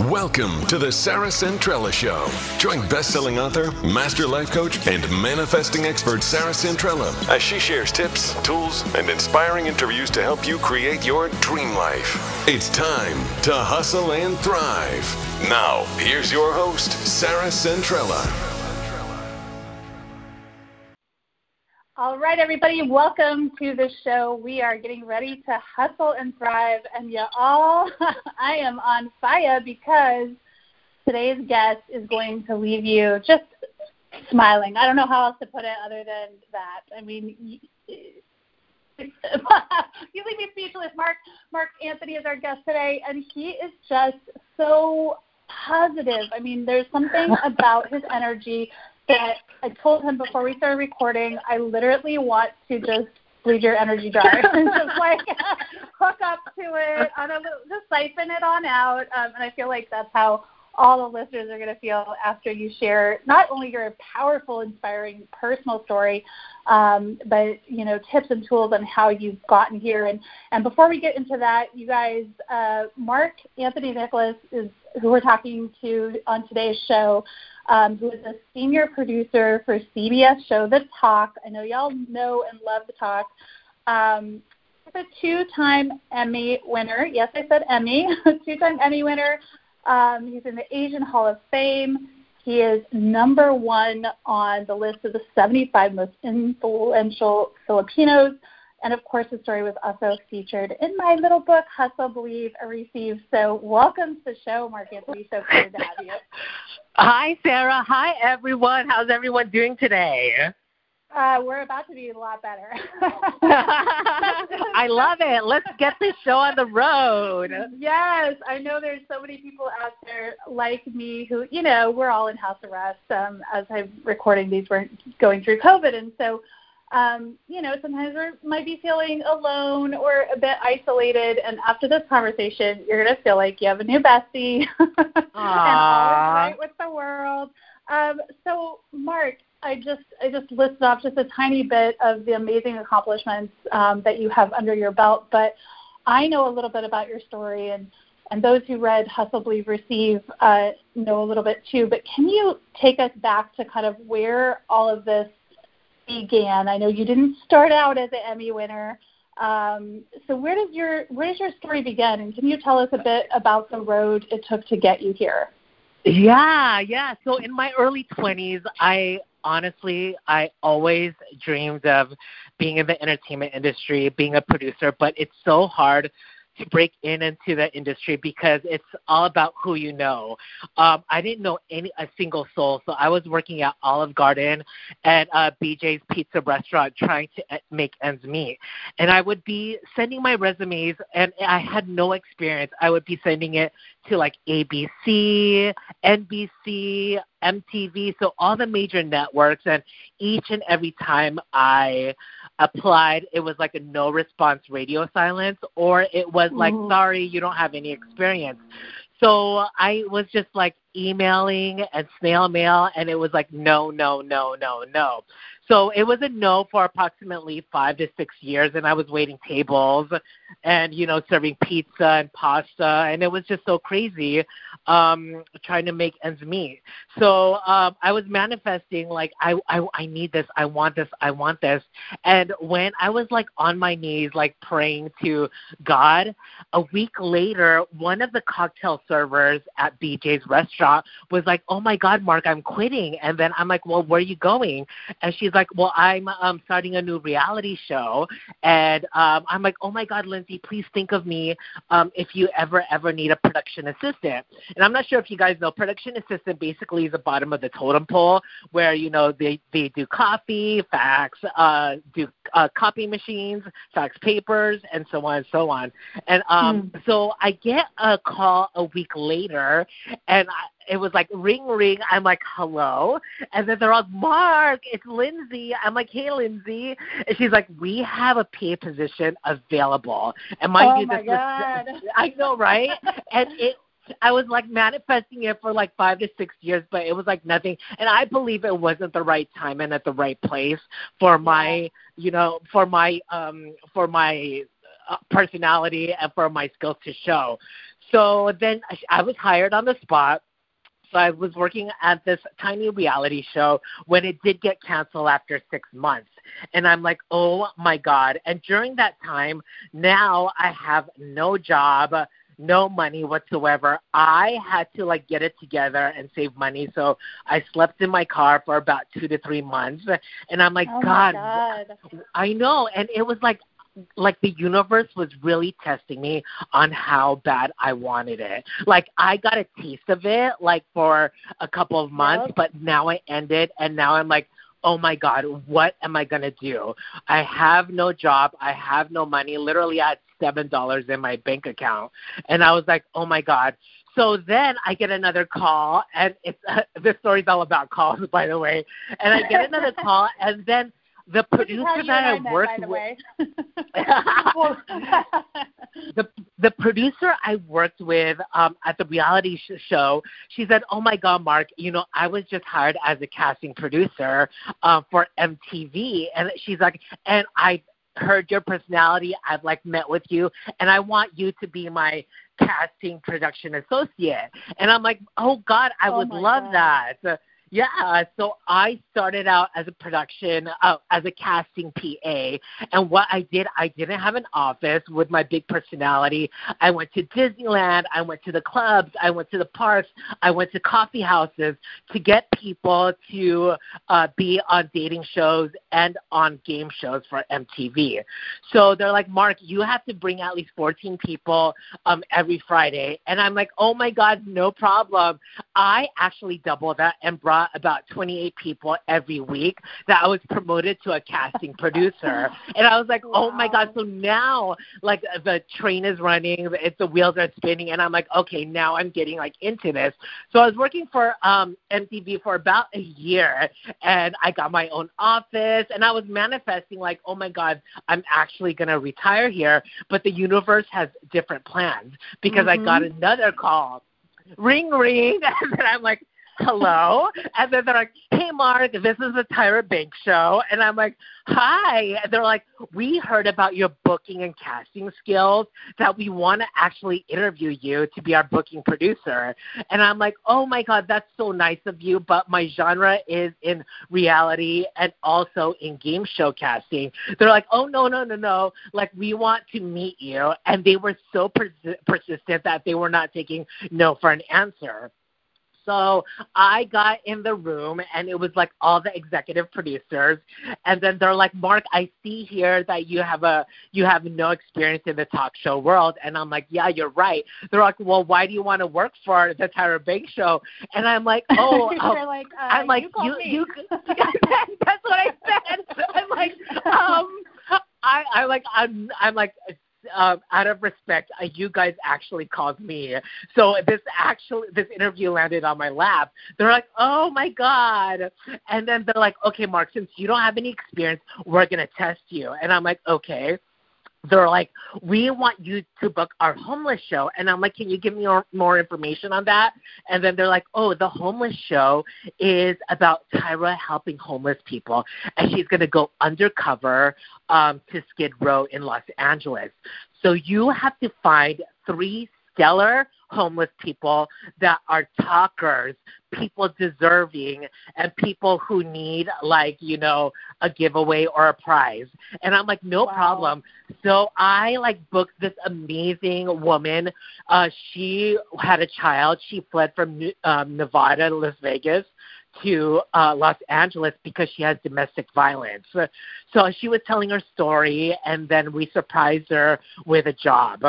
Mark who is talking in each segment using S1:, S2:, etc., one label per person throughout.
S1: Welcome to the Sarah Centrella Show. Join best-selling author, master life coach, and manifesting expert Sarah Centrella as she shares tips, tools, and inspiring interviews to help you create your dream life. It's time to hustle and thrive. Now, here's your host, Sarah Centrella.
S2: Right, everybody, welcome to the show. We are getting ready to hustle and thrive, and you all, I am on fire because today's guest is going to leave you just smiling. I don't know how else to put it other than that. I mean, you leave me speechless. Marc Marc Anthony is our guest today, and he is just so positive. I mean, there's something about his energy that I told him before we started recording, I literally want to just bleed your energy dry and just like hook up to it on a just siphon it on out. Um, and I feel like that's how all the listeners are going to feel after you share not only your powerful, inspiring personal story, um, but you know tips and tools on how you've gotten here. And and before we get into that, you guys, uh, Marc Anthony Nicolas is who we're talking to on today's show um, who is a senior producer for CBS show The Talk. I know y'all know and love The Talk. Um, a two-time Emmy winner. Yes, I said Emmy. two-time Emmy winner. Um, he's in the Asian Hall of Fame. He is number one on the list of the 75 most influential Filipinos. And of course, the story was also featured in my little book, Hustle, Believe, Receive. So, welcome to the show, Marc Anthony. So good to have you.
S3: Hi, Sarah. Hi, everyone. How's everyone doing today?
S2: Uh, we're about to be a lot better.
S3: I love it. Let's get this show on the road.
S2: Yes, I know there's so many people out there like me who, you know, we're all in house arrest. Um, as I'm recording these, we're going through COVID, and so um, you know, sometimes we might be feeling alone or a bit isolated. And after this conversation, you're going to feel like you have a new bestie and all is right with the world. Um, so, Marc, I just I just listed off just a tiny bit of the amazing accomplishments um, that you have under your belt, but I know a little bit about your story, and and those who read Hustle, Believe, Receive uh, know a little bit too. But can you take us back to kind of where all of this began? I know you didn't start out as an Emmy winner. Um, so where does your where does your story begin? And can you tell us a bit about the road it took to get you here?
S3: Yeah, yeah. So in my early 20s, I honestly I always dreamed of being in the entertainment industry, being a producer, but it's so hard to break in into the industry because it's all about who you know. Um, I didn't know any a single soul, so I was working at Olive Garden and uh, BJ's Pizza Restaurant trying to uh, make ends meet. And I would be sending my resumes, and I had no experience. I would be sending it to like ABC, NBC, MTV, so all the major networks. And each and every time I applied, it was like a no response radio silence, or it was like, mm-hmm. sorry, you don't have any experience. So I was just like emailing and snail mail, and it was like, no, no, no, no, no. So it was a no for approximately five to six years, and I was waiting tables and, you know, serving pizza and pasta, and it was just so crazy um, trying to make ends meet. So um, I was manifesting, like, I, I, I need this, I want this, I want this. And when I was, like, on my knees, like, praying to God, a week later, one of the cocktail servers at BJ's restaurant was like, oh, my God, Marc, I'm quitting. And then I'm like, well, where are you going? And she's like, well, I'm um, starting a new reality show, and um, I'm like, oh my God, Lindsay, please think of me um, if you ever ever need a production assistant. And I'm not sure if you guys know, production assistant basically is the bottom of the totem pole, where you know they they do copy, fax, uh, do uh, copy machines, fax papers, and so on and so on. And um, mm. so I get a call a week later, and I, it was like ring ring. I'm like hello, and then they're like Marc, it's Lindsay. I'm like hey Lindsay, and she's like we have a PA position available. And mind
S2: oh
S3: you,
S2: this
S3: was I know right, and it I was like manifesting it for like five to six years, but it was like nothing. And I believe it wasn't the right time and at the right place for my, you know, for my, um, for my uh, personality and for my skills to show. So then I was hired on the spot. So I was working at this tiny reality show when it did get canceled after six months. And I'm like, oh my God. And during that time, now I have no job, no money whatsoever. I had to like get it together and save money. So I slept in my car for about two to three months. And I'm like,
S2: oh
S3: God,
S2: God,
S3: I know. And it was like, like the universe was really testing me on how bad I wanted it. Like I got a taste of it like for a couple of months, but now I ended and now I'm like, "Oh my god, what am I going to do? I have no job, I have no money. Literally I had $7 in my bank account." And I was like, "Oh my god." So then I get another call, and it's uh, this story's all about calls, by the way. And I get another call, and then the producer that I
S2: I met,
S3: worked with. The the producer I worked with um, at the reality sh- show, she said, "Oh my God, Marc, you know I was just hired as a casting producer uh, for MTV," and she's like, "And I heard your personality. I've like met with you, and I want you to be my." casting production associate and i'm like oh god i
S2: Oh
S3: would love
S2: God.
S3: that yeah, so I started out as a production, uh, as a casting PA, and what I did, I didn't have an office with my big personality. I went to Disneyland, I went to the clubs, I went to the parks, I went to coffee houses to get people to uh, be on dating shows and on game shows for MTV. So they're like, Marc, you have to bring at least 14 people um, every Friday, and I'm like, oh my God, no problem. I actually doubled that and brought about 28 people every week that I was promoted to a casting producer. And I was like, oh my God. So now, like, the train is running, it's, the wheels are spinning, and I'm like, okay, now I'm getting, like, into this. So I was working for um, MTV for about a year, and I got my own office, and I was manifesting, like, oh my God, I'm actually going to retire here. But the universe has different plans because I got another call ring ring and then I'm like, Hello and then they're like, Hey Marc, this is the Tyra Banks show and I'm like, Hi and they're like, We heard about your booking and casting skills that we want to actually interview you to be our booking producer and I'm like, Oh my god, that's so nice of you, but my genre is in reality and also in game show casting. They're like, Oh no, no, no, no. Like we want to meet you and they were so persi- persistent that they were not taking no for an answer. So I got in the room and it was like all the executive producers and then they're like, Marc, I see here that you have a you have no experience in the talk show world and I'm like, Yeah, you're right. They're like, Well, why do you want to work for the Tyra Banks show? And I'm like, Oh um,
S2: like, uh,
S3: I'm like,
S2: you,
S3: you, you, that's what I said. I'm like, um, I, I like, I'm, I'm like, uh, out of respect, uh, you guys actually called me. So this actually, this interview landed on my lap. They're like, oh my god, and then they're like, okay, Marc, since you don't have any experience, we're gonna test you. And I'm like, okay they're like, we want you to book our homeless show. And I'm like, can you give me more, information on that? And then they're like, oh, the homeless show is about Tyra helping homeless people. And she's going to go undercover um, to Skid Row in Los Angeles. So you have to find three stellar homeless people that are talkers, people deserving, and people who need, like, you know, a giveaway or a prize. And I'm like, no
S2: Wow.
S3: problem. So I, like, booked this amazing woman. Uh, she had a child. She fled from um, Nevada to Las Vegas to uh, Los Angeles because she has domestic violence. So she was telling her story, and then we surprised her with a job.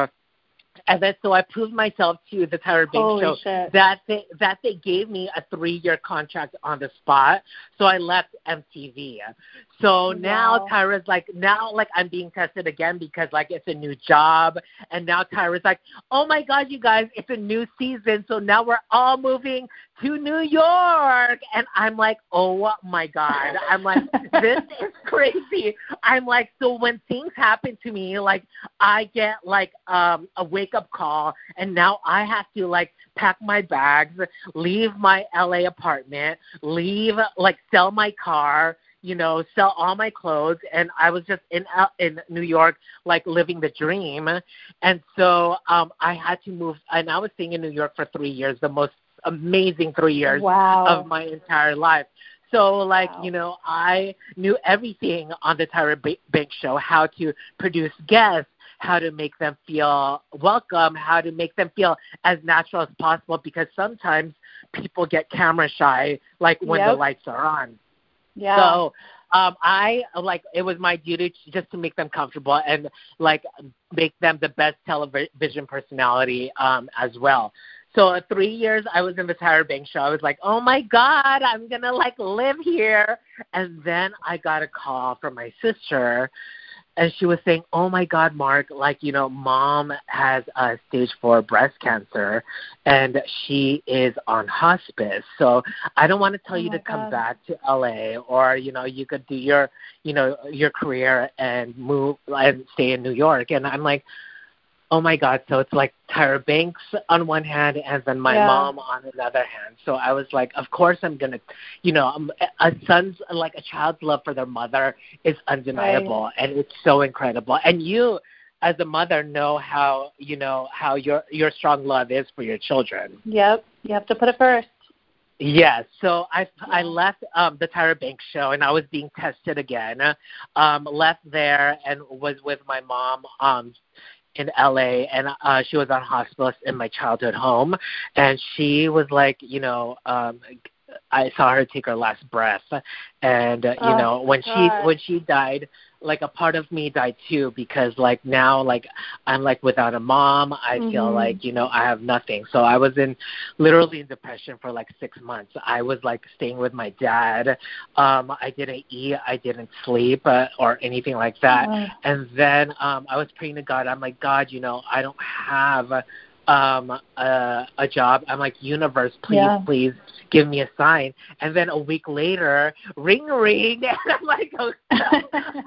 S3: And then so I proved myself to the Tyra Banks
S2: Holy
S3: show
S2: shit.
S3: that they that they gave me a three year contract on the spot. So I left MTV. So oh, now
S2: Wow.
S3: Tyra's like now like I'm being tested again because like it's a new job and now Tyra's like, Oh my god, you guys, it's a new season, so now we're all moving to New York and I'm like, Oh my god. I'm like, This is crazy. I'm like, so when things happen to me, like I get like um a wake up call and now I have to like pack my bags, leave my LA apartment, leave like sell my car, you know, sell all my clothes, and I was just in in New York, like living the dream. And so um, I had to move, and I was staying in New York for three years, the most amazing three years
S2: wow.
S3: of my entire life. So, like, wow. you know, I knew everything on the Tyra Banks show how to produce guests, how to make them feel welcome, how to make them feel as natural as possible because sometimes people get camera shy, like when
S2: yep.
S3: the lights are on.
S2: Yeah.
S3: So um I like it was my duty to, just to make them comfortable and like make them the best television personality um as well. So uh, three years I was in the Tyra Banks show. I was like, oh my god, I'm gonna like live here. And then I got a call from my sister and she was saying, "Oh my God, Marc! Like you know, mom has a stage four breast cancer, and she is on hospice. So I don't want to tell
S2: oh
S3: you to
S2: God.
S3: come back to LA, or you know, you could do your, you know, your career and move and stay in New York." And I'm like, oh my god so it's like tyra banks on one hand and then my
S2: yeah.
S3: mom on another hand so i was like of course i'm going to you know um, a son's like a child's love for their mother is undeniable
S2: right.
S3: and it's so incredible and you as a mother know how you know how your your strong love is for your children
S2: yep you have to put it first
S3: Yes. So I I left um, the Tyra Banks show and I was being tested again. Um, left there and was with my mom um, in LA and uh she was on hospice in my childhood home and she was like, you know, um I saw her take her last breath and uh, you
S2: oh,
S3: know when
S2: God.
S3: she when she died like a part of me died too because like now like I'm like without a mom I
S2: mm-hmm.
S3: feel like you know I have nothing so I was in literally in depression for like 6 months I was like staying with my dad um I didn't eat I didn't sleep uh, or anything like that
S2: oh.
S3: and then um I was praying to God I'm like God you know I don't have um a, a job. I'm like universe please
S2: yeah.
S3: please give me a sign. And then a week later ring ring. And i'm like oh,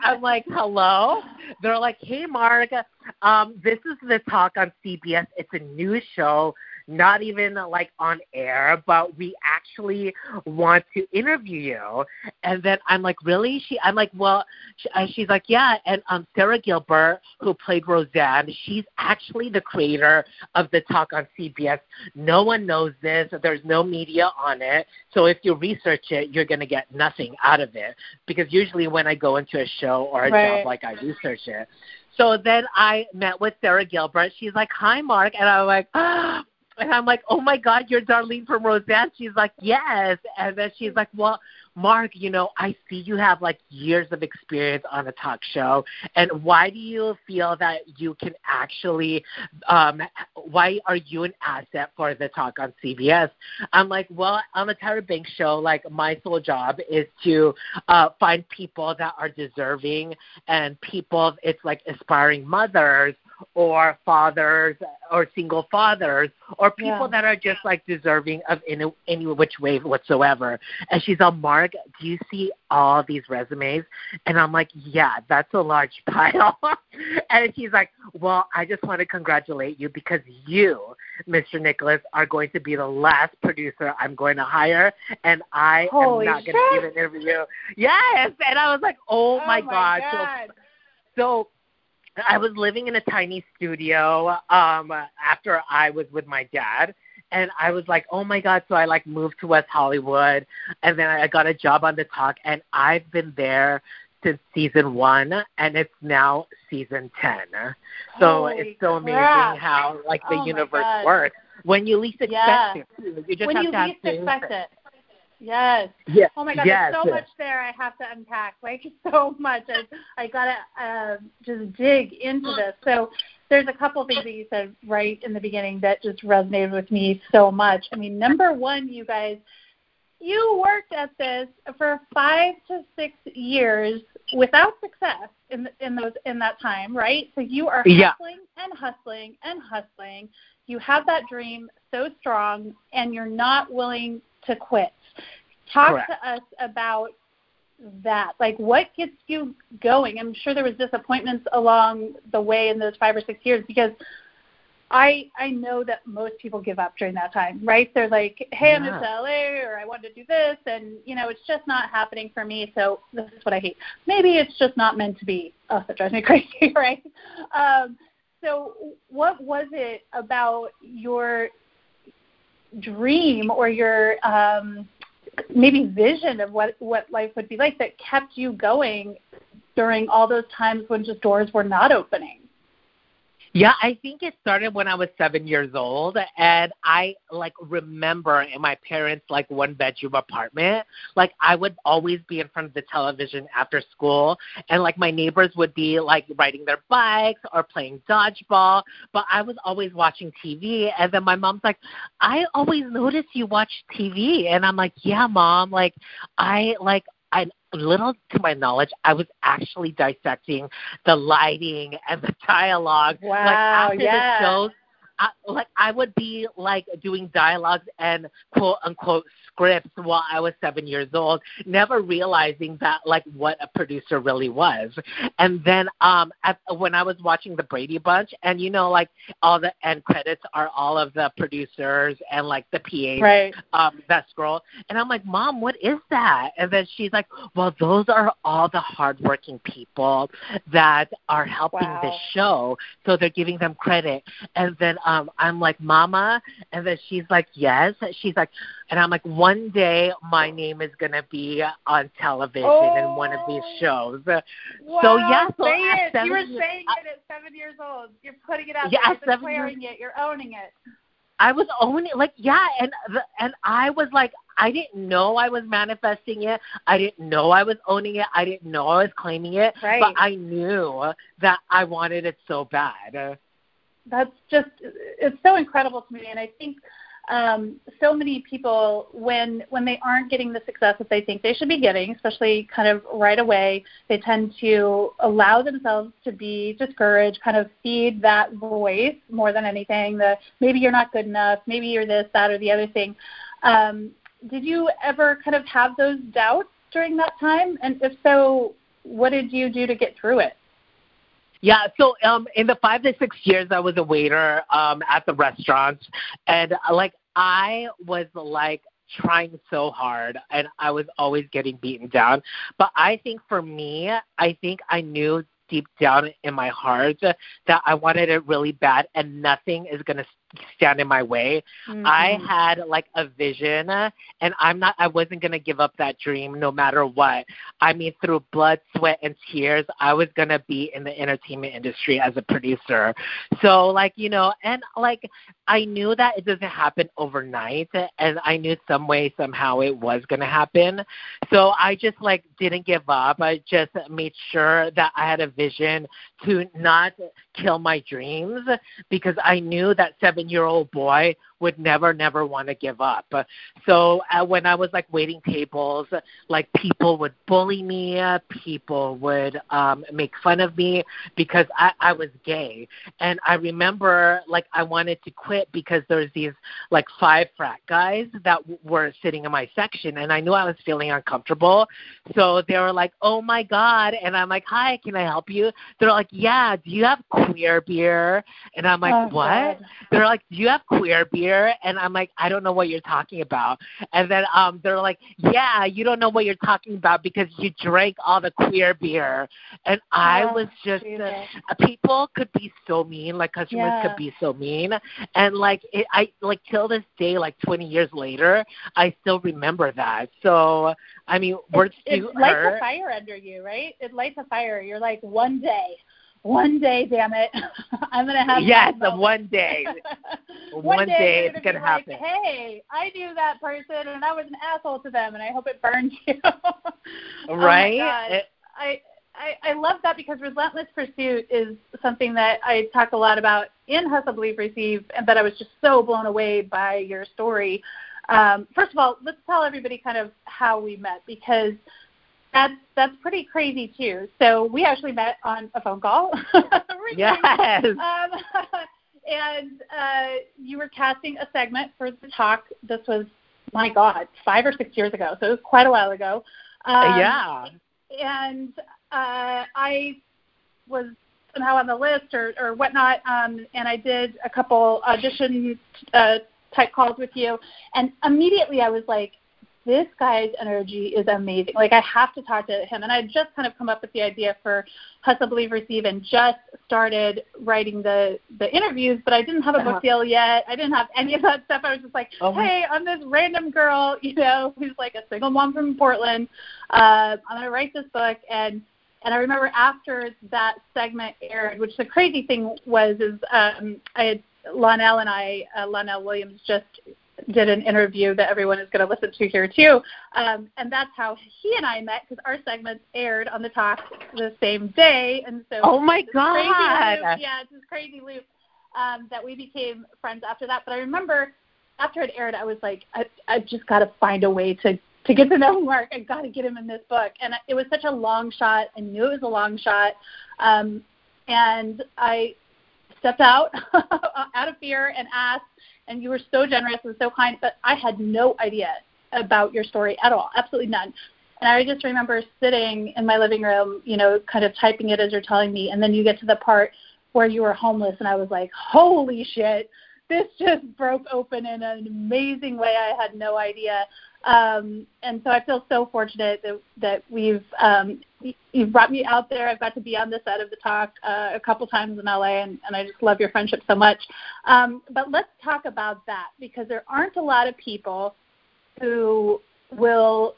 S3: i'm like hello? They're like hey marc um this is the talk on cbs it's a news show not even like on air, but we actually want to interview you. And then I'm like, really? She, I'm like, well, she, uh, she's like, yeah. And um, Sara Gilbert, who played Roseanne, she's actually the creator of the talk on CBS. No one knows this. There's no media on it. So if you research it, you're going to get nothing out of it. Because usually when I go into a show or a
S2: right.
S3: job, like I research it. So then I met with Sara Gilbert. She's like, "Hi, Marc," and I'm like, oh, and I'm like, oh my God, you're Darlene from Roseanne. She's like, yes. And then she's like, well, Marc, you know, I see you have like years of experience on a talk show. And why do you feel that you can actually, um, why are you an asset for the talk on CBS? I'm like, well, on the Tyra Banks show, like my sole job is to uh, find people that are deserving and people, it's like aspiring mothers or fathers or single fathers or people
S2: Yeah.
S3: that are just like deserving of any any which way whatsoever. And she's all, Marc, do you see all these resumes? And I'm like, yeah, that's a large pile. and she's like, well, I just want to congratulate you because you, Mr. Nicolas, are going to be the last producer I'm going to hire, and I
S2: Holy
S3: am not going to give an interview. Yes, and I was like, oh,
S2: Oh
S3: my
S2: my
S3: god.
S2: God.
S3: So, so I was living in a tiny studio um after I was with my dad and I was like, "Oh my god." So I like moved to West Hollywood and then I got a job on the talk and I've been there since season 1 and it's now season 10. So
S2: Holy
S3: it's so amazing
S2: crap.
S3: how like the
S2: Oh
S3: universe works when you least expect
S2: Yeah.
S3: it. You just
S2: when
S3: have
S2: you
S3: to
S2: least expect it. Yes.
S3: Yeah.
S2: Oh my God,
S3: yes.
S2: there's so much there I have to unpack. Like so much. I I gotta uh, just dig into this. So there's a couple things that you said right in the beginning that just resonated with me so much. I mean, number one, you guys, you worked at this for five to six years without success in in those in that time, right? So you are
S3: Yeah.
S2: hustling and hustling and hustling. You have that dream so strong, and you're not willing to quit. Talk
S3: Correct.
S2: to us about that. Like, what gets you going? I'm sure there was disappointments along the way in those five or six years because I I know that most people give up during that time, right? They're like, "Hey, I'm in LA, or I want to do this, and you know, it's just not happening for me. So this is what I hate. Maybe it's just not meant to be. Oh, that drives me crazy, right? Um, so, what was it about your dream or your um, maybe vision of what what life would be like that kept you going during all those times when just doors were not opening?
S3: Yeah, I think it started when I was seven years old, and I like remember in my parents' like one bedroom apartment, like I would always be in front of the television after school, and like my neighbors would be like riding their bikes or playing dodgeball, but I was always watching TV, and then my mom's like, I always notice you watch TV, and I'm like, yeah, mom, like I like I little to my knowledge, I was actually dissecting the lighting and the dialogue.
S2: Wow,
S3: like after
S2: yeah.
S3: the shows, I, like I would be like doing dialogues and quote unquote scripts while I was seven years old, never realizing that like what a producer really was. And then um at, when I was watching the Brady Bunch, and you know like all the end credits are all of the producers and like the PA
S2: right.
S3: um that scroll, and I'm like, Mom, what is that? And then she's like, Well, those are all the hardworking people that are helping
S2: Wow.
S3: the show, so they're giving them credit. And then um Um, I'm like, Mama, and then she's like, Yes. She's like, and I'm like, one day my name is gonna be on television in one of these oh. shows.
S2: Wow,
S3: So, yeah, so
S2: say
S3: at
S2: it. You were
S3: years-
S2: saying it at seven years old. You're putting it out
S3: Yeah,
S2: there. You're declaring it. You're owning it.
S3: I was owning it. like yeah, and the, and I was like I didn't know I was manifesting it. I didn't know I was owning it. I didn't know I was claiming it.
S2: Right.
S3: But I knew that I wanted it so bad.
S2: That's just it's so incredible to me. And i think um, so many people when when they aren't getting the success that they think they should be getting especially kind of right away they tend to allow themselves to be discouraged kind of feed that voice more than anything the maybe you're not good enough maybe you're this that or the other thing. Um, did you ever kind of have those doubts during that time? And if so what did you do to get through it
S3: Yeah, so um in the 5 to 6 years I was a waiter um at the restaurants and like I was like trying so hard and I was always getting beaten down. But I think for me, I think I knew deep down in my heart that I wanted it really bad and nothing is going to stand in my way. I
S2: Mhm.
S3: had like a vision and I'm not I wasn't going to give up that dream no matter what. I mean through blood, sweat and tears, I was going to be in the entertainment industry as a producer. So like, you know, and like I knew that it doesn't happen overnight and I knew some way somehow it was going to happen. So I just like didn't give up. I just made sure that I had a vision to not kill my dreams because I knew that 7-year-old boy would never never want to give up. So uh, when I was like waiting tables, like people would bully me, people would um make fun of me because I I was gay. And I remember like I wanted to quit because there's these like five frat guys that w- were sitting in my section and I knew I was feeling uncomfortable. So they were like, "Oh my god." And I'm like, "Hi, can I help you?" They're like, "Yeah, do you have queer beer?" And I'm like,
S2: Oh,
S3: "What?"
S2: God.
S3: they're like, "Do you have queer beer?" And I'm like, "I don't know what you're talking about." And then um they're like, "Yeah, you don't know what you're talking about because you drank all the queer beer." And I
S2: Oh,
S3: was just uh, people could be so mean, like customers
S2: Yeah.
S3: could be so mean, and like it, I like till this day, like 20 years later, I still remember that. So I mean, words
S2: it, it lights a fire under you, right? It lights a fire. You're like, one day, one day, damn it, I'm gonna have.
S3: Yes,
S2: that
S3: one day.
S2: one,
S3: One day
S2: you're
S3: it's
S2: gonna
S3: gonna
S2: be like,
S3: happen.
S2: hey, I knew that person, and I was an asshole to them, and I hope it burns you. Oh
S3: Right? It-
S2: I, I I love that because relentless pursuit is something that I talk a lot about in Hustle Believe Receive, and that I was just so blown away by your story. Um, first of all, let's tell everybody kind of how we met because that's that's pretty crazy too. So we actually met on a phone call.
S3: Yes.
S2: Um, and uh, you were casting a segment for the talk. This was my God, five or six years ago. So it was quite a while ago. Um,
S3: yeah.
S2: and uh, I was somehow on the list or or whatnot. Um, and I did a couple audition uh, type calls with you, and immediately I was like, this guy's energy is amazing. Like I have to talk to him. And I just kind of come up with the idea for Hustle Believe Receive and just started writing the the interviews, but I didn't have a book uh-huh. deal yet. I didn't have any of that stuff. I was just like, oh. hey, I'm this random girl, you know, who's like a single mom from Portland. Uh, I'm gonna write this book and and I remember after that segment aired, which the crazy thing was is um, I had Lonnell and I, uh, Lonnell Williams, just did an interview that everyone is going to listen to here too. Um, and that's how he and I met because our segments aired on the talk the same day. And so,
S3: oh my god,
S2: loop, yeah, it's this crazy loop um, that we became friends after that. But I remember after it aired, I was like, I, I just got to find a way to to get to know Marc. I've got to get him in this book. And it was such a long shot. I knew it was a long shot. Um, and I stepped out out of fear and asked and you were so generous and so kind, but I had no idea about your story at all, absolutely none. And I just remember sitting in my living room, you know, kind of typing it as you're telling me, and then you get to the part where you were homeless, and I was like, holy shit, this just broke open in an amazing way. I had no idea. Um, and so I feel so fortunate that, that we've um, you've brought me out there. I've got to be on the set of the talk uh, a couple times in LA, and, and I just love your friendship so much. Um, but let's talk about that because there aren't a lot of people who will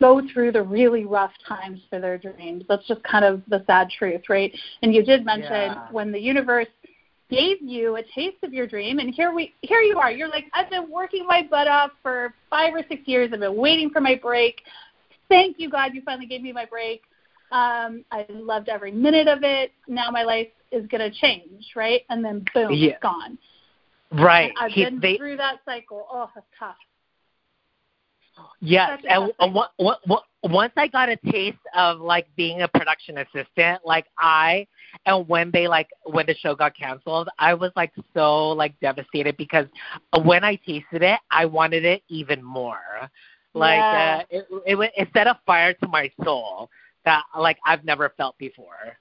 S2: go through the really rough times for their dreams. That's just kind of the sad truth, right? And you did mention yeah. when the universe gave you a taste of your dream and here we here you are. You're like i've been working my butt off for five or six years. I've been waiting for my break. Thank you god you finally gave me my break. Um i loved every minute of it. Now my life is going to change right? And then boom yeah. it's gone.
S3: Right.
S2: And i've
S3: he,
S2: been
S3: they,
S2: through that cycle. Oh it's tough.
S3: Yes, and what, what, what, once I got a taste of like being a production assistant, like I and when they like when the show got canceled, I was like so like devastated because when I tasted it, I wanted it even more. Like yeah. uh, it, it it set a fire to my soul that like I've never felt before.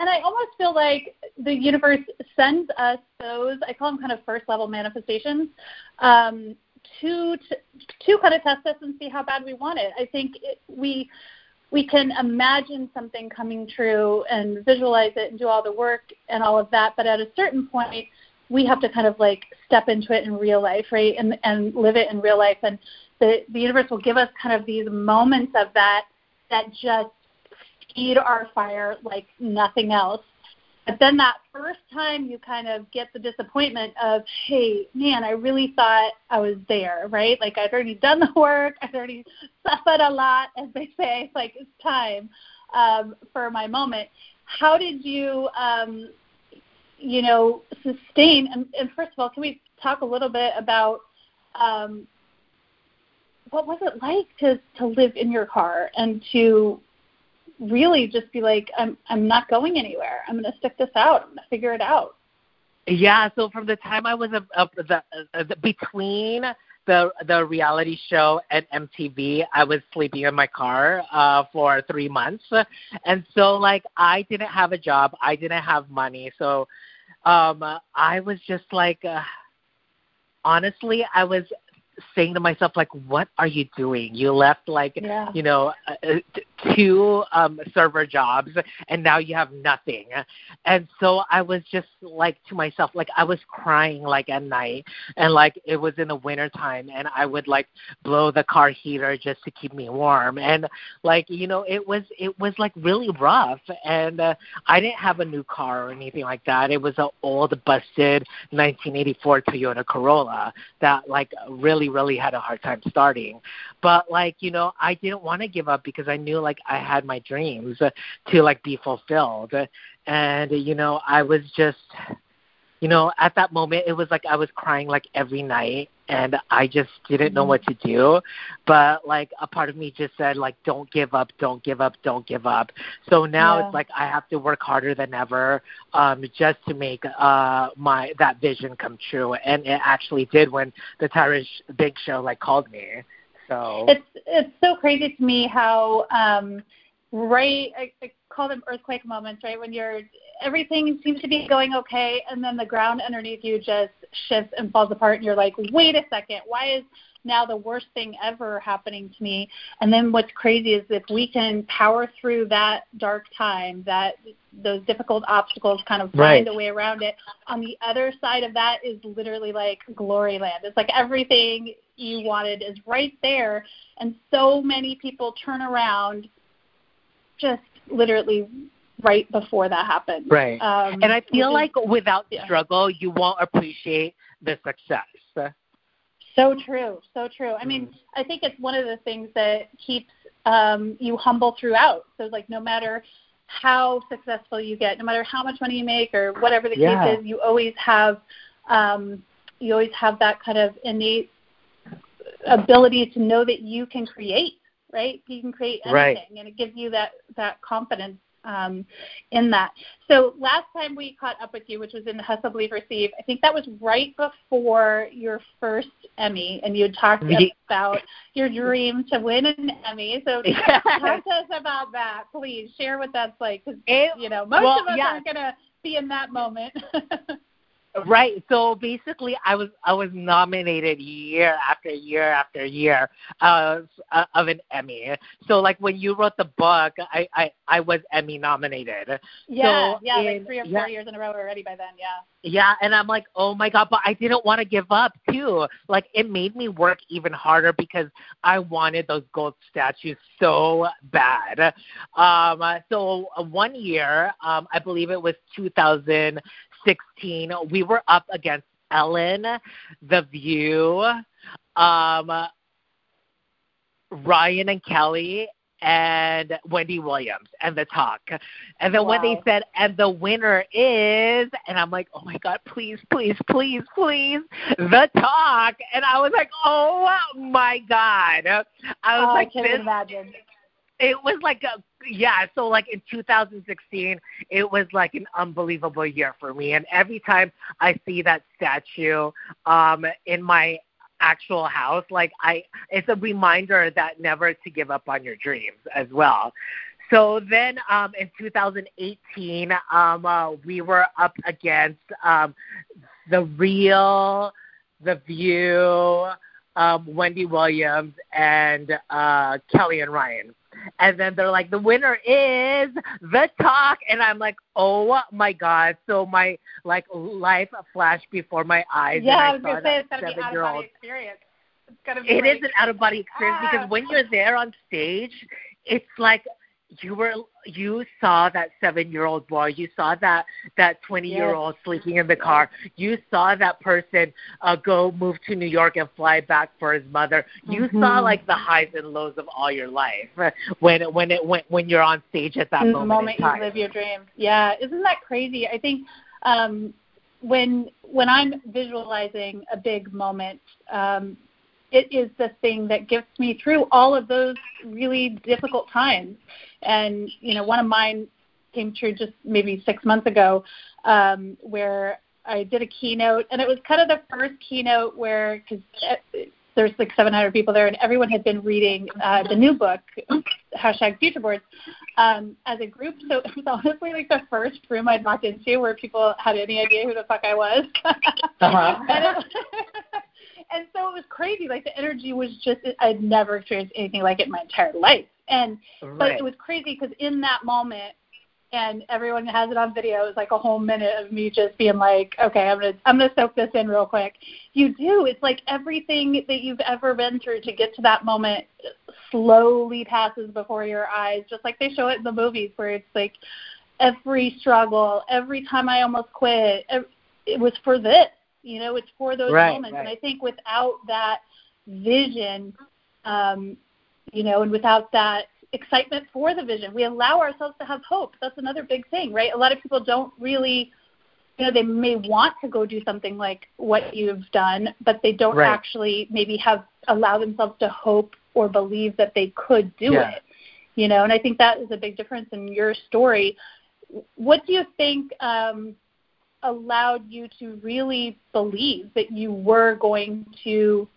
S2: And I almost feel like the universe sends us those I call them kind of first level manifestations um, to, to to kind of test us and see how bad we want it. I think it, we we can imagine something coming true and visualize it and do all the work and all of that, but at a certain point we have to kind of like step into it in real life, right? And and live it in real life and the the universe will give us kind of these moments of that that just feed our fire like nothing else but then that first time you kind of get the disappointment of, hey, man, I really thought I was there, right? Like I've already done the work, I've already suffered a lot, as they say, it's like it's time um, for my moment. How did you, um, you know, sustain? And, and first of all, can we talk a little bit about um, what was it like to to live in your car and to really just be like, I'm I'm not going anywhere. I'm going to stick this out. I'm to figure it out.
S3: Yeah. So from the time I was a, a, the, a, the, between the the reality show at MTV, I was sleeping in my car uh, for three months, and so like I didn't have a job, I didn't have money, so um I was just like. Uh, honestly, I was saying to myself like what are you doing? You left like
S2: yeah.
S3: you know uh, uh, two um server jobs and now you have nothing. And so i was just like to myself like i was crying like at night and like it was in the winter time and i would like blow the car heater just to keep me warm. And like you know it was it was like really rough and uh, i didn't have a new car or anything like that. It was an old busted 1984 toyota corolla that like really really, had a hard time starting. But like, you know, I didn't want to give up because I knew like I had my dreams uh, to like be fulfilled. And, you know, I was just you know, at that moment it was like I was crying like every night and I just didn't know what to do. But like a part of me just said like don't give up, don't give up, don't give up. So now yeah. it's like I have to work harder than ever um just to make uh my that vision come true. And it actually did when the Tyra Banks Show like called me. So
S2: it's it's so crazy to me how um right call them earthquake moments, right? When you're everything seems to be going okay, and then the ground underneath you just shifts and falls apart, and you're like, wait a second, why is now the worst thing ever happening to me? And then what's crazy is if we can power through that dark time, that those difficult obstacles, kind of find
S3: Right.
S2: a way around it. On the other side of that is literally like glory land. It's like everything you wanted is right there, and so many people turn around just literally right before that happened.
S3: Right.
S2: Um,
S3: and I feel
S2: which is
S3: like without
S2: yeah.
S3: struggle, you won't appreciate the success.
S2: so true, so true. I
S3: Mm.
S2: mean, I think it's one of the things that keeps um, you humble throughout. So like no matter how successful you get, no matter how much money you make or whatever the
S3: Yeah.
S2: case is, you always have um, you always have that kind of innate ability to know that you can create, right? You can create anything,
S3: Right.
S2: and it gives you that that confidence um, in that. So last time we caught up with you, which was in the Hustle Believe Receive, I think that was right before your first Emmy, and you had talked about your dream to win an Emmy. So
S3: Yeah.
S2: talk to us about that, please. Share what that's like, because you know most
S3: well,
S2: of us
S3: yeah.
S2: aren't gonna be in that moment.
S3: Right. So basically, I was I was nominated year after year after year of uh, of an Emmy. So like when you wrote the book, I I, I was Emmy nominated.
S2: yeah,
S3: So
S2: yeah,
S3: in-
S2: like three or four
S3: yeah.
S2: years in a row already by then. Yeah.
S3: Yeah, and I'm like, oh my god, but I didn't want to give up too. Like it made me work even harder because I wanted those gold statues so bad. Um, so uh, one year, um, I believe it was 2016, we were up against Ellen, The View, um, Ryan and Kelly, and Wendy Williams and the talk. And then when they said, and the winner is, and I'm like, oh my God, please, please, please, please, the talk. And I was like, oh my God. I was
S2: oh,
S3: like,
S2: I can
S3: this,
S2: imagine.
S3: It was like a, yeah, so like in 2016, it was like an unbelievable year for me. And every time I see that statue um, in my actual house, like I, it's a reminder that never to give up on your dreams as well. So then um, in 2018, um, uh, we were up against um, The Real, The View, um, Wendy Williams, and uh, Kelly and Ryan. And then they're like, the winner is the talk, and I'm like, oh my god! So my like life flashed before my eyes.
S2: Yeah, I
S3: and
S2: was gonna say it's gotta be out of body experience. It's gotta be.
S3: it
S2: like,
S3: is an out of body experience
S2: Ah.
S3: because when you're there on stage, it's like you were you saw that seven year old boy, you saw that that twenty year old sleeping in the car, you saw that person uh, go move to New York and fly back for his mother. You saw
S2: Mhm.
S3: like the highs and lows of all your life uh, when when it when when you're on stage at that
S2: the
S3: moment,
S2: moment you live your dream. Yeah, isn't that crazy? I think um, when when I'm visualizing a big moment, um, it is the thing that gets me through all of those really difficult times. And you know, one of mine came true just maybe six months ago, um, where I did a keynote, and it was kind of the first keynote where because there's like 700 people there, and everyone had been reading uh, the new book, hashtag Future Boards, um, as a group. So it was honestly like the first room I'd walked into where people had any idea who the fuck I was.
S3: Uh-huh.
S2: and, it, and so it was crazy. Like the energy was just I'd never experienced anything like it in my entire life. And but it was crazy because in that moment, and everyone that has it on video. It was like a whole minute of me just being like, okay, I'm gonna I'm gonna soak this in real quick. You do. It's like everything that you've ever been through to get to that moment slowly passes before your eyes, just like they show it in the movies, where it's like every struggle, every time I almost quit, it was for this. You know, it's for those
S3: Right,
S2: moments. And. I think without that vision, um, you know, and without that excitement for the vision, we allow ourselves to have hope. That's another big thing, right? A lot of people don't really, you know, they may want to go do something like what you've done, but they don't
S3: Right.
S2: actually maybe have allow themselves to hope or believe that they could do
S3: Yeah.
S2: it. You know, and I think that is a big difference in your story. What do you think um, allowed you to really believe that you were going to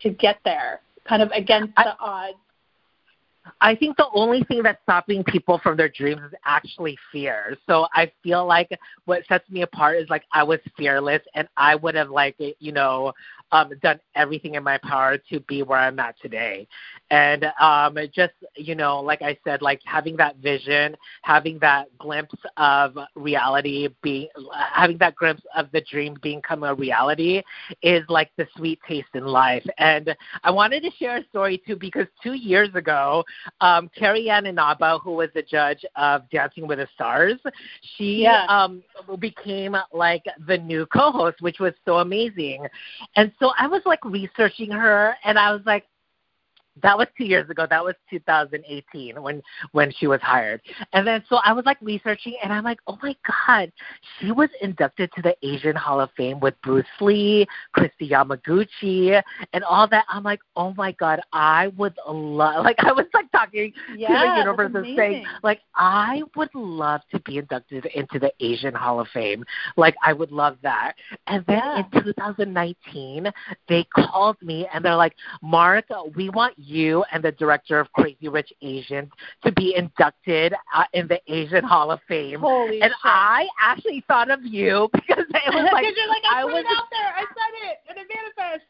S2: to get there, kind of against
S3: I-
S2: the odds?
S3: I think the only thing that's stopping people from their dreams is actually fear. So I feel like what sets me apart is like I was fearless and I would have like you know um, done everything in my power to be where I'm at today. And um, just, you know, like I said, like having that vision, having that glimpse of reality, being having that glimpse of the dream become a reality is like the sweet taste in life. And I wanted to share a story too because two years ago, um, Carrie Ann Inaba, who was the judge of Dancing with the Stars, she yeah. um, became like the new co-host, which was so amazing. And so I was like researching her, and I was like, that was two years ago. That was 2018 when when she was hired. And then so I was like researching, and I'm like, oh my god, she was inducted to the Asian Hall of Fame with Bruce Lee, Kristi Yamaguchi, and all that. I'm like, oh my god, I would love. Like I was like talking
S2: yeah,
S3: to the universe and saying, like I would love to be inducted into the Asian Hall of Fame. Like I would love that. And then yeah. in 2019, they called me and they're like, Marc, we want you and the director of Crazy Rich Asians to be inducted uh, in the Asian Hall of Fame.
S2: Holy
S3: and
S2: shit.
S3: I actually thought of you because it was like
S2: you're like I, I put was, it out there, I said it, and it manifests.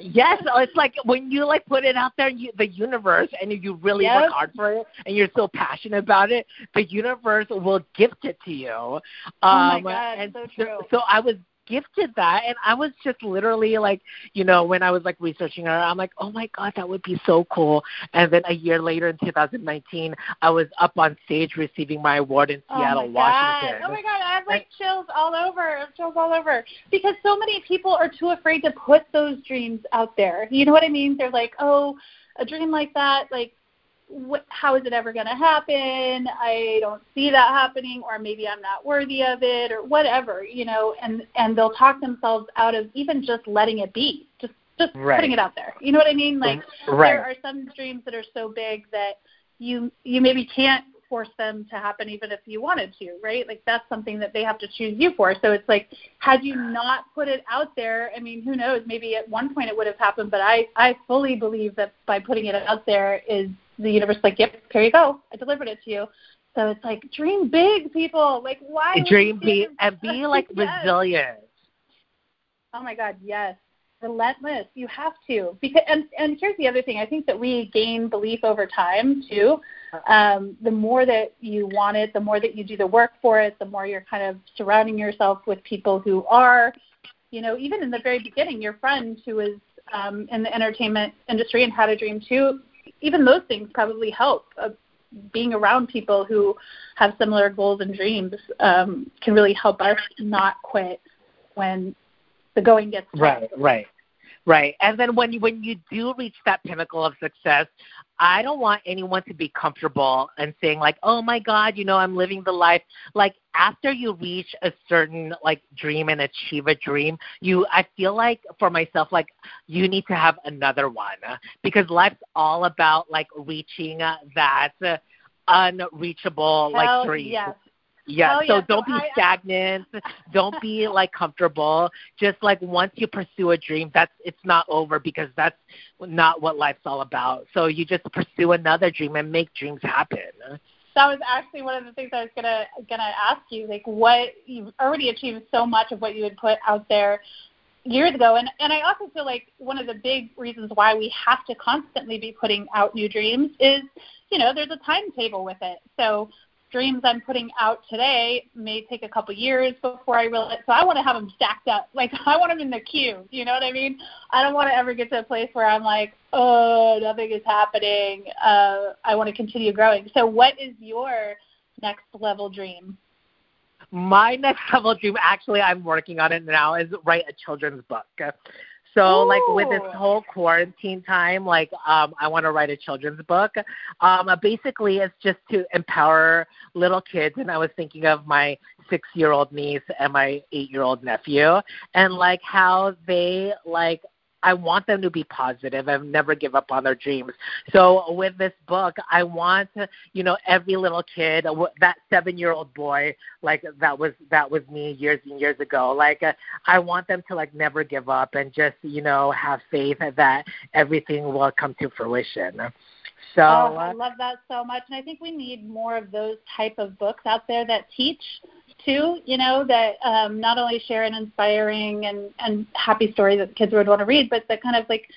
S3: yes, it's like when you like put it out there, you, the universe, and you really work hard for it, and you're so passionate about it, the universe will gift it to you. Um,
S2: oh my um, god,
S3: and
S2: so true.
S3: So, so I was gifted that and i was just literally like you know when i was like researching her i'm like oh my god that would be so cool. And then a year later in 2019 i was up on stage receiving my award in oh seattle
S2: oh
S3: washington.
S2: God. oh my god i have like chills all over chills all over. Because so many people are too afraid to put those dreams out there. You know what i mean? They're like oh a dream like that like what, how is it ever going to happen? I don't see that happening, or maybe I'm not worthy of it, or whatever, you know. And and they'll talk themselves out of even just letting it be, just just
S3: right.
S2: putting it out there. You know what I mean? Like mm-hmm.
S3: right.
S2: there are some dreams that are so big that you you maybe can't force them to happen even if you wanted to, right? Like that's something that they have to choose you for. So it's like had you not put it out there, I mean, who knows, maybe at one point it would have happened, but I I fully believe that by putting it out there is the universe like, yep, here you go. I delivered it to you. So it's like dream big, people. Like why
S3: dream big and be like yes. resilient.
S2: Oh my God, yes. Relentless. You have to. Because and and here's the other thing. I think that we gain belief over time too. Um, the more that you want it, the more that you do the work for it, the more you're kind of surrounding yourself with people who are, you know, even in the very beginning, your friend who was um, in the entertainment industry and had a dream too, even those things probably help. Uh, being around people who have similar goals and dreams um, can really help us not quit when the going gets tough.
S3: Right, right. Right. And then when you when you do reach that pinnacle of success, I don't want anyone to be comfortable and saying like, "Oh my god, you know, I'm living the life." Like after you reach a certain like dream and achieve a dream, you I feel like for myself like you need to have another one because life's all about like reaching uh, that uh, unreachable
S2: Hell
S3: like dream.
S2: Yes.
S3: Yeah,
S2: oh,
S3: so
S2: yeah.
S3: don't
S2: so
S3: be stagnant. don't be like comfortable. Just like once you pursue a dream, that's it's not over because that's not what life's all about. So you just pursue another dream and make dreams happen.
S2: That was actually one of the things I was gonna gonna ask you. Like, what you've already achieved so much of what you had put out there years ago, and and I also feel like one of the big reasons why we have to constantly be putting out new dreams is, you know, there's a timetable with it. So dreams I'm putting out today may take a couple years before I realize. So I want to have them stacked up. Like I want them in the queue. You know what I mean? I don't want to ever get to a place where I'm like, oh, nothing is happening. Uh, I want to continue growing. So what is your next level dream?
S3: My next level dream, actually, I'm working on it now, is write a children's book. So
S2: Ooh.
S3: like with this whole quarantine time, like um, I want to write a children's book. Um, uh, basically, it's just to empower little kids, and I was thinking of my six-year-old niece and my eight-year-old nephew, and like how they like I want them to be positive and never give up on their dreams. So with this book, I want you know every little kid, that seven-year-old boy, like that was that was me years and years ago. Like uh, I want them to like never give up and just you know have faith that everything will come to fruition. So
S2: oh, I love that so much, and I think we need more of those type of books out there that teach too. You know, that um, not only share an inspiring and and happy story that kids would want to read, but that kind of like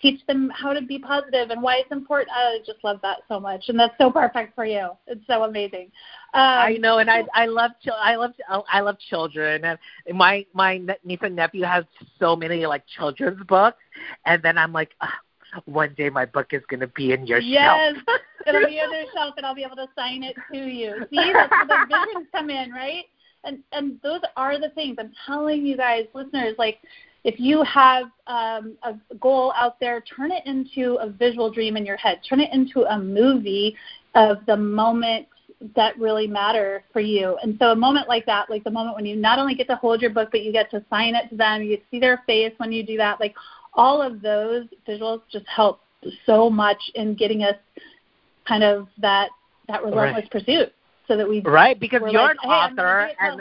S2: teach them how to be positive and why it's important. I just love that so much, and that's so perfect for you. It's so amazing. Um,
S3: I know, and I I love I love I love children, and my my niece and nephew has so many like children's books, and then I'm like. Uh, one day my book is going to be in your
S2: yes,
S3: shelf.
S2: Yes, it'll be on your shelf, and I'll be able to sign it to you. See, that's where the visions come in, right? And and those are the things I'm telling you guys, listeners. Like, if you have um, a goal out there, turn it into a visual dream in your head. Turn it into a movie of the moment that really matter for you. And so a moment like that, like the moment when you not only get to hold your book, but you get to sign it to them, you see their face when you do that, like all of those visuals just help so much in getting us kind of that that relentless right. pursuit so that we
S3: right because you're
S2: like,
S3: an author and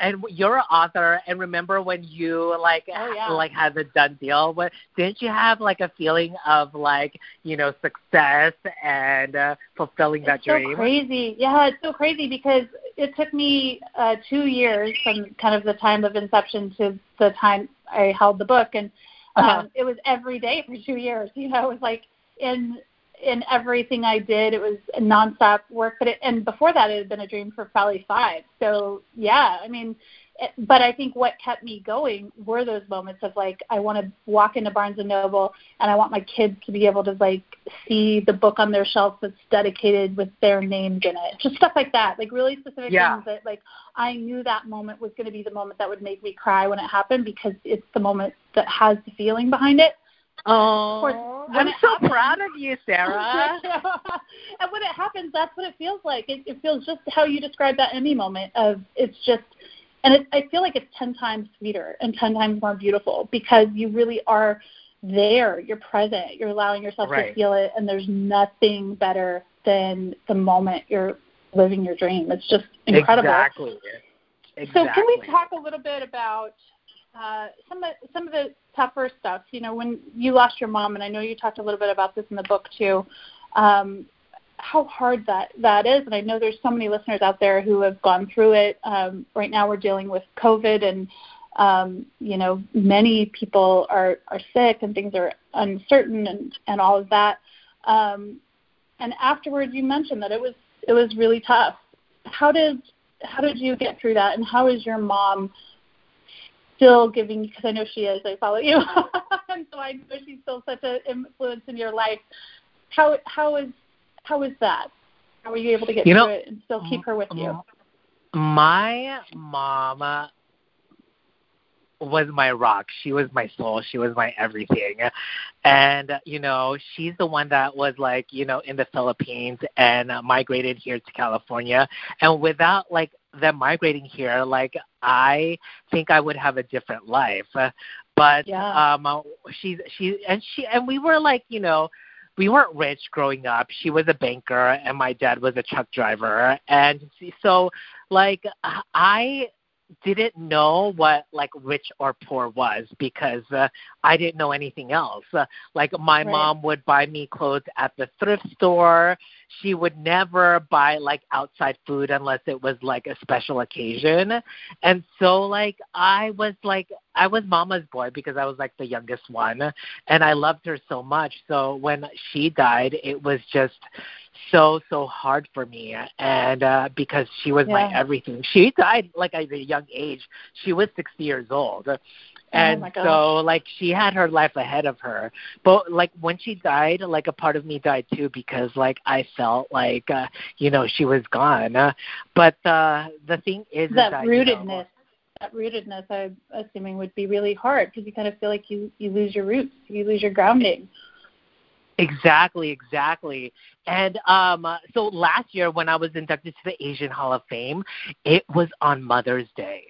S3: and you're an author and remember when you like
S2: oh, yeah.
S3: like had the done deal what didn't you have like a feeling of like you know success and uh, fulfilling
S2: it's
S3: that
S2: so
S3: dream
S2: crazy yeah it's so crazy because it took me uh two years from kind of the time of inception to the time i held the book and um, uh-huh. it was every day for two years. You know, it was like in in everything I did, it was nonstop work. But it, and before that, it had been a dream for probably five. So yeah, I mean, Eh, but I think what kept me going were those moments of like I want to walk into Barnes and Noble and I want my kids to be able to like see the book on their shelf that's dedicated with their names in it. Just stuff like that, like really specific
S3: yeah.
S2: things that like I knew that moment was going to be the moment that would make me cry when it happened because it's the moment that has the feeling behind it.
S3: Oh, I'm so happens, proud of you, Sarah.
S2: and when it happens, that's what it feels like. It, it feels just how you described that Emmy moment of it's just and it, I feel like it's 10 times sweeter and 10 times more beautiful because you really are there. You're present. You're allowing yourself
S3: right.
S2: to feel it. And there's nothing better than the moment you're living your dream. It's just incredible.
S3: Exactly. exactly.
S2: So can we talk a little bit about uh, some of some of the tougher stuff? You know, when you lost your mom, and I know you talked a little bit about this in the book too. Um, how hard that that is. And I know there's so many listeners out there who have gone through it. Um, right now, we're dealing with COVID, and um, you know, many people are are sick, and things are uncertain, and and all of that. Um, and afterwards, you mentioned that it was it was really tough. How did how did you get through that, and how is your mom? still giving because I know she is. I follow you, and so I know she's still such an influence in your life. How how is how was that? How were you able to get
S3: you
S2: through
S3: know,
S2: it and still keep her with you?
S3: My mama was my rock. She was my soul. She was my everything. And, you know, she's the one that was like, you know, in the Philippines and uh, migrated here to California. And without like them migrating here, like I think I would have a different life. But
S2: yeah.
S3: um she's she and she and we were like, you know, we weren't rich growing up. She was a banker and my dad was a truck driver. And so like I didn't know what like rich or poor was because uh, I didn't know anything else. Uh, like my
S2: right.
S3: mom would buy me clothes at the thrift store. She would never buy like outside food unless it was like a special occasion. And so like I was like I was mama's boy because I was like the youngest one and I loved her so much. So when she died, it was just so so hard for me and uh because she was
S2: yeah.
S3: my everything. She died like at a young age. She was sixty years old. And
S2: oh
S3: so like she had her life ahead of her. But like when she died like a part of me died too because like i felt like uh you know she was gone. Uh, but uh the thing is
S2: that,
S3: that
S2: rootedness
S3: you know,
S2: that rootedness i'm assuming would be really hard because you kind of feel like you you lose your roots you lose your grounding
S3: Exactly, exactly. And um so last year when I was inducted to the Asian Hall of Fame, it was on Mother's Day.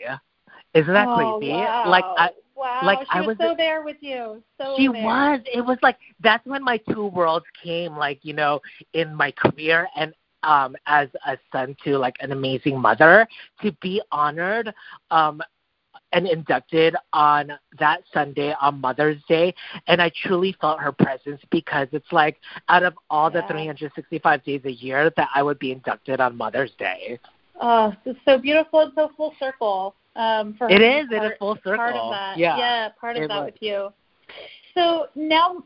S3: Isn't that
S2: oh,
S3: crazy?
S2: Wow.
S3: Like I
S2: Wow,
S3: like
S2: she
S3: I
S2: was,
S3: was
S2: so there with you. So
S3: she
S2: there.
S3: was. It was like that's when my two worlds came, like, you know, in my career and um as a son to like an amazing mother to be honored um and inducted on that Sunday on Mother's Day, and I truly felt her presence because it's like out of all the 365 days a year that I would be inducted on Mother's Day.
S2: Oh, it's so beautiful and so full circle. Um, for
S3: it is.
S2: Part,
S3: it is full circle.
S2: Part of that.
S3: Yeah.
S2: Yeah. Part of that
S3: was.
S2: with you. So now,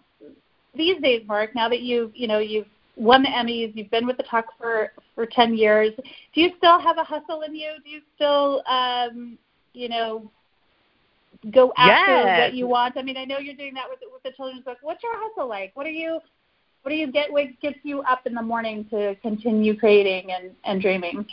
S2: these days, Marc, now that you've you know you've won the Emmys, you've been with the Talk for for ten years. Do you still have a hustle in you? Do you still, um, you know, go after
S3: Yes.
S2: what you want? I mean, I know you're doing that with with the children's book. What's your hustle like? What are you what do you get? What gets you up in the morning to continue creating and and dreaming?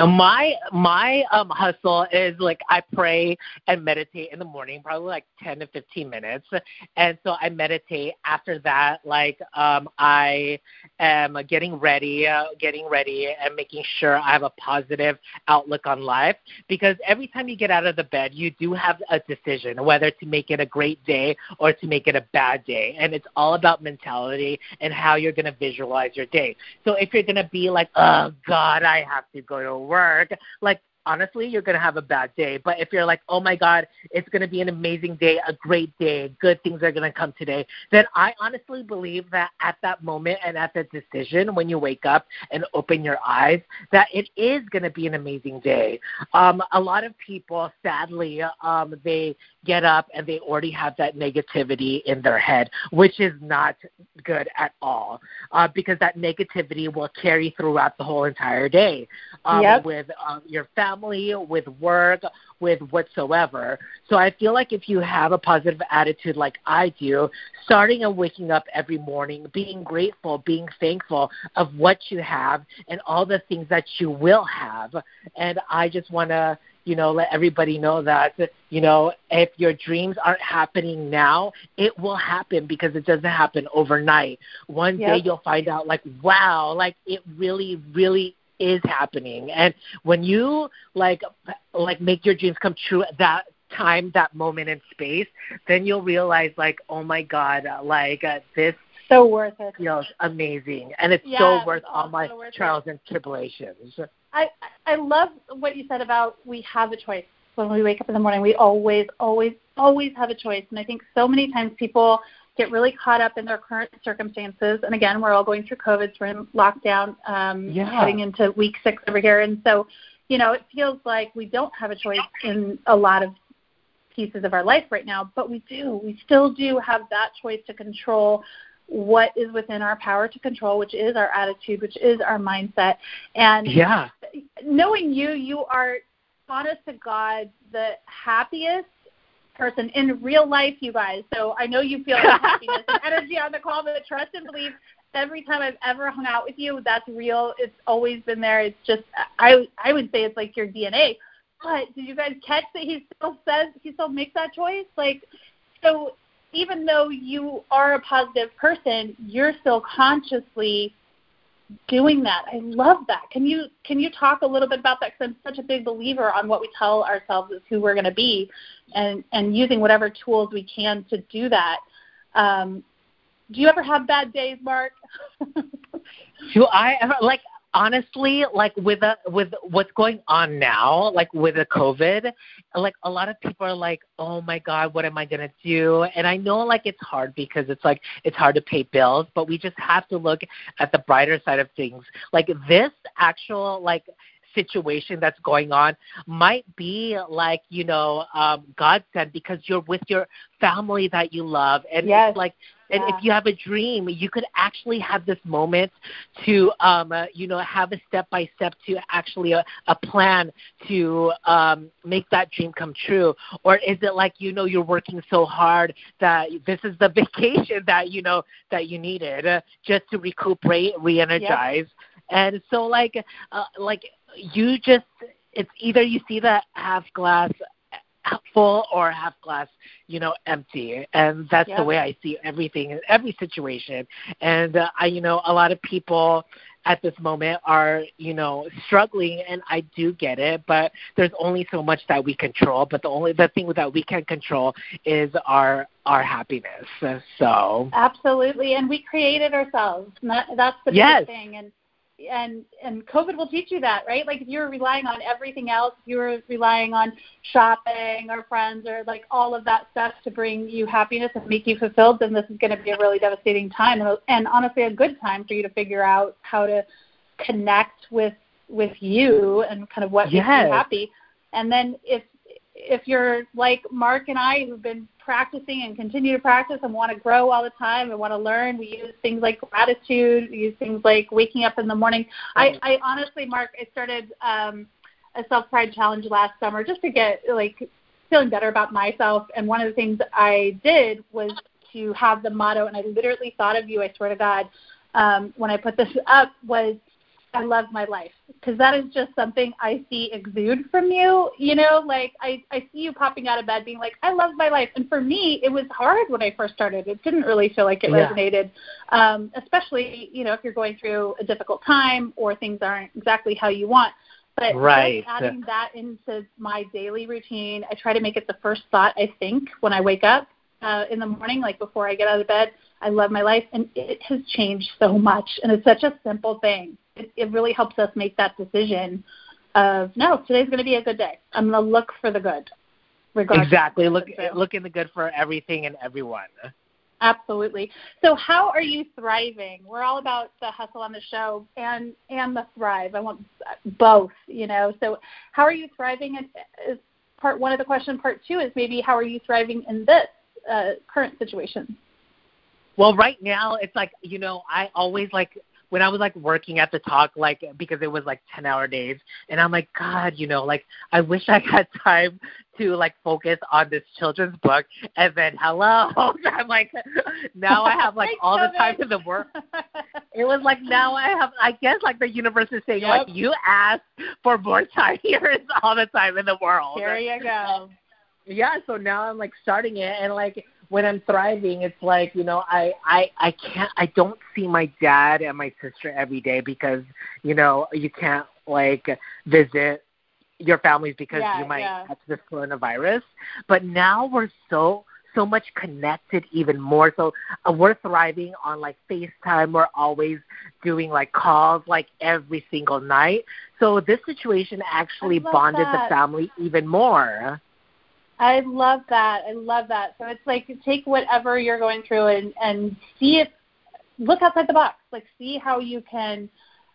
S3: My my um hustle is like I pray and meditate in the morning, probably like ten to fifteen minutes, and so I meditate. After that, like um I am getting ready, uh, getting ready, and making sure I have a positive outlook on life. Because every time you get out of the bed, you do have a decision whether to make it a great day or to make it a bad day, and it's all about mentality and how you're going to visualize your day. So if you're going to be like, oh God, I have to go to work, like honestly, you're going to have a bad day. But if you're like, oh my God, it's going to be an amazing day, a great day, good things are going to come today, then I honestly believe that at that moment and at that decision, when you wake up and open your eyes, that it is going to be an amazing day. Um, a lot of people, sadly, um, they get up and they already have that negativity in their head, which is not good at all uh, because that negativity will carry throughout the whole entire day um,
S2: Yep.
S3: with um, your family, with work, with whatsoever. So I feel like if you have a positive attitude like I do, starting and waking up every morning, being grateful, being thankful of what you have and all the things that you will have. And I just want to you know, let everybody know that, you know, if your dreams aren't happening now, it will happen because it doesn't happen overnight. One day you'll find out, like, wow, like it really, really is happening. And when you like, like make your dreams come true at that time, that moment in space, then you'll realize, like, oh my God, uh, like uh, this
S2: So worth it.
S3: feels amazing, and it's
S2: Yeah,
S3: so
S2: it's
S3: worth all my
S2: worth it.
S3: trials and tribulations.
S2: I I love what you said about we have a choice when we wake up in the morning. We always, always, always have a choice. And I think so many times people get really caught up in their current circumstances. And again, we're all going through COVID, so we're in lockdown, um,
S3: Yeah.
S2: heading into week six over here. And so, you know, it feels like we don't have a choice in a lot of pieces of our life right now, but we do. We still do have that choice to control what is within our power to control, which is our attitude, which is our mindset. And
S3: Yeah.
S2: knowing you, you are honest to God the happiest person in real life, you guys. So I know you feel the happiness and energy on the call, but trust and believe every time I've ever hung out with you, that's real. It's always been there. It's just I I would say it's like your DNA. But did you guys catch that he still says he still makes that choice? Like so even though you are a positive person, you're still consciously doing that. I love that. Can you can you talk a little bit about that? Because I'm such a big believer on what we tell ourselves is who we're going to be, and and using whatever tools we can to do that. Um, do you ever have bad days, Marc?
S3: Do I ever like honestly like with a with what's going on now, like with the COVID, like a lot of people are like, Oh my God, what am I gonna do? And I know like it's hard because it's like it's hard to pay bills, but we just have to look at the brighter side of things. Like this actual like situation that's going on might be like you know um god said because you're with your family that you love and
S2: Yes.
S3: it's like and
S2: Yeah.
S3: if you have a dream you could actually have this moment to um uh, you know have a step by step to actually a, a plan to um make that dream come true or is it like you know you're working so hard that this is the vacation that you know that you needed uh, just to recuperate re-energize and so like uh, like you just it's either you see the half glass full or half glass you know empty and that's
S2: Yeah.
S3: the way i see everything in every situation and uh, i you know a lot of people at this moment are you know struggling and i do get it but there's only so much that we control but the only the thing that we can control is our our happiness so
S2: Absolutely, and we created ourselves. And that, that's the
S3: Yes.
S2: biggest thing. And and and COVID will teach you that, right? Like if you're relying on everything else, you're relying on shopping or friends or like all of that stuff to bring you happiness and make you fulfilled, then this is going to be a really devastating time, and, and honestly, a good time for you to figure out how to connect with with you and kind of what
S3: yes.
S2: makes you happy. And then if if you're like Marc and I who've been practicing and continue to practice and want to grow all the time and want to learn, we use things like gratitude, we use things like waking up in the morning. I, I honestly, Marc, I started um, a self pride challenge last summer just to get like feeling better about myself. And one of the things I did was to have the motto, and I literally thought of you. I swear to God, um, when I put this up was I love my life because that is just something I see exude from you. You know, like I I see you popping out of bed being like, I love my life. And for me, it was hard when I first started. It didn't really feel like it yeah. resonated, um, especially you know if you're going through a difficult time or things aren't exactly how you want. But
S3: right.
S2: adding that into my daily routine, I try to make it the first thought I think when I wake up uh, in the morning, like before I get out of bed. I love my life, and it has changed so much. And it's such a simple thing it, it really helps us make that decision of no, today's going to be a good day. I'm going to look for the good.
S3: Regardless exactly. Look look in the good for everything and everyone.
S2: Absolutely. So how are you thriving? We're all about the hustle on the show and and the thrive. I want both, you know. So how are you thriving is part one of the question. Part two is maybe how are you thriving in this uh, current situation?
S3: Well, right now it's like you know I always like when I was like working at the talk, like because it was like ten hour days, and I'm like, God, you know, like I wish I had time to like focus on this children's book, and then hello, I'm like, now I have like all the time in the world. It was like now I have, I guess, like the universe is saying, yep. like you asked for more time. Here is all the time in the world.
S2: Here you go.
S3: Yeah, so now I'm like starting it, and like when I'm thriving, it's like you know I I I can't I don't see my dad and my sister every day because you know you can't like visit your families because
S2: yeah,
S3: you might
S2: yeah.
S3: catch this coronavirus. But now we're so so much connected even more. So uh, we're thriving on like FaceTime. We're always doing like calls like every single night. So this situation actually bonded
S2: that.
S3: the family even more.
S2: I love that. I love that. So it's like take whatever you're going through and and see if look outside the box. Like see how you can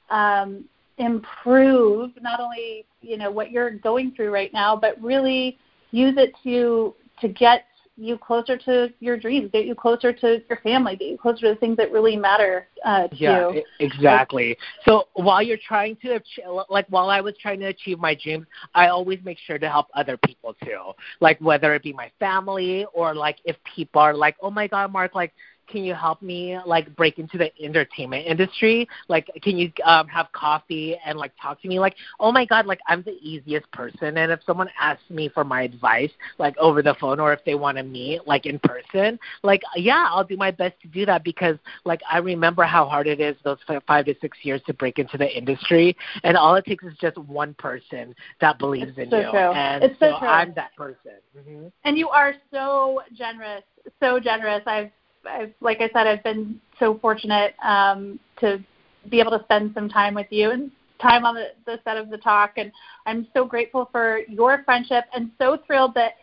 S2: um, improve not only you know what you're going through right now, but really use it to to get you closer to your dreams, get you closer to your family, get you closer to the things that really matter uh, to
S3: yeah,
S2: you.
S3: exactly. So while you're trying to achieve, like while I was trying to achieve my dreams, I always make sure to help other people too. Like whether it be my family or like if people are like, oh my god, Marc, like can you help me like break into the entertainment industry? Like, can you um, have coffee and like talk to me? Like, oh my god, like I'm the easiest person, and if someone asks me for my advice, like over the phone, or if they want to meet like in person, like yeah, I'll do my best to do that because like I remember how hard it is those five to six years to break into the industry, and all it takes is just one person that believes
S2: it's
S3: in
S2: so
S3: you,
S2: true.
S3: and
S2: it's so,
S3: so
S2: true.
S3: I'm that person. Mm-hmm.
S2: And you are so generous, so generous. I've I've, like I said, I've been so fortunate um, to be able to spend some time with you and time on the, the set of the talk. And I'm so grateful for your friendship and so thrilled that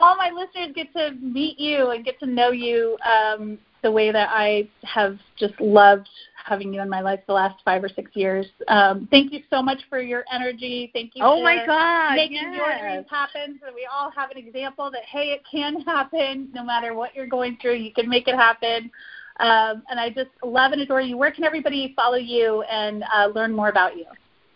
S2: all my listeners get to meet you and get to know you um, the way that I have just loved having you in my life the last five or six years. Um, thank you so much for your energy. Thank you.
S3: Oh
S2: for
S3: my God!
S2: Making
S3: yes.
S2: your dreams happen, so we all have an example that hey, it can happen. No matter what you're going through, you can make it happen. Um, and I just love and adore you. Where can everybody follow you and uh, learn more about you?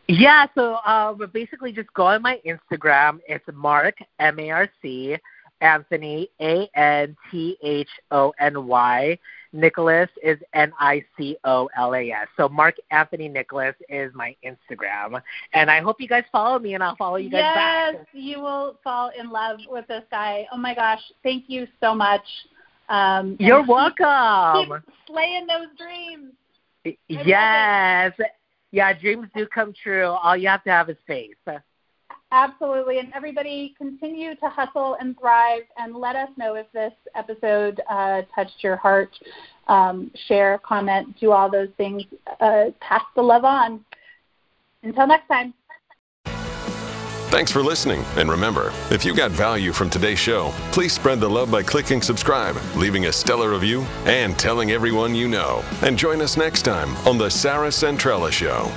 S3: Yeah, so uh, basically just go on my Instagram. It's Marc M A R C Anthony A N T H O N Y. Nicolas is N I C O L A S. So Marc Anthony Nicolas is my Instagram, and I hope you guys follow me, and I'll follow you guys
S2: yes,
S3: back.
S2: Yes, you will fall in love with this guy. Oh my gosh, thank you so much. Um,
S3: You're welcome.
S2: Keep slaying those dreams.
S3: yes. Yeah, dreams do come true. All you have to have is faith.
S2: Absolutely. And everybody continue to hustle and thrive and let us know if this episode uh, touched your heart. Um, share, comment, do all those things. Uh, pass the love on. Until next time.
S1: Thanks for listening. And remember, if you got value from today's show, please spread the love by clicking subscribe, leaving a stellar review, and telling everyone you know. And join us next time on The Sarah Centrella Show.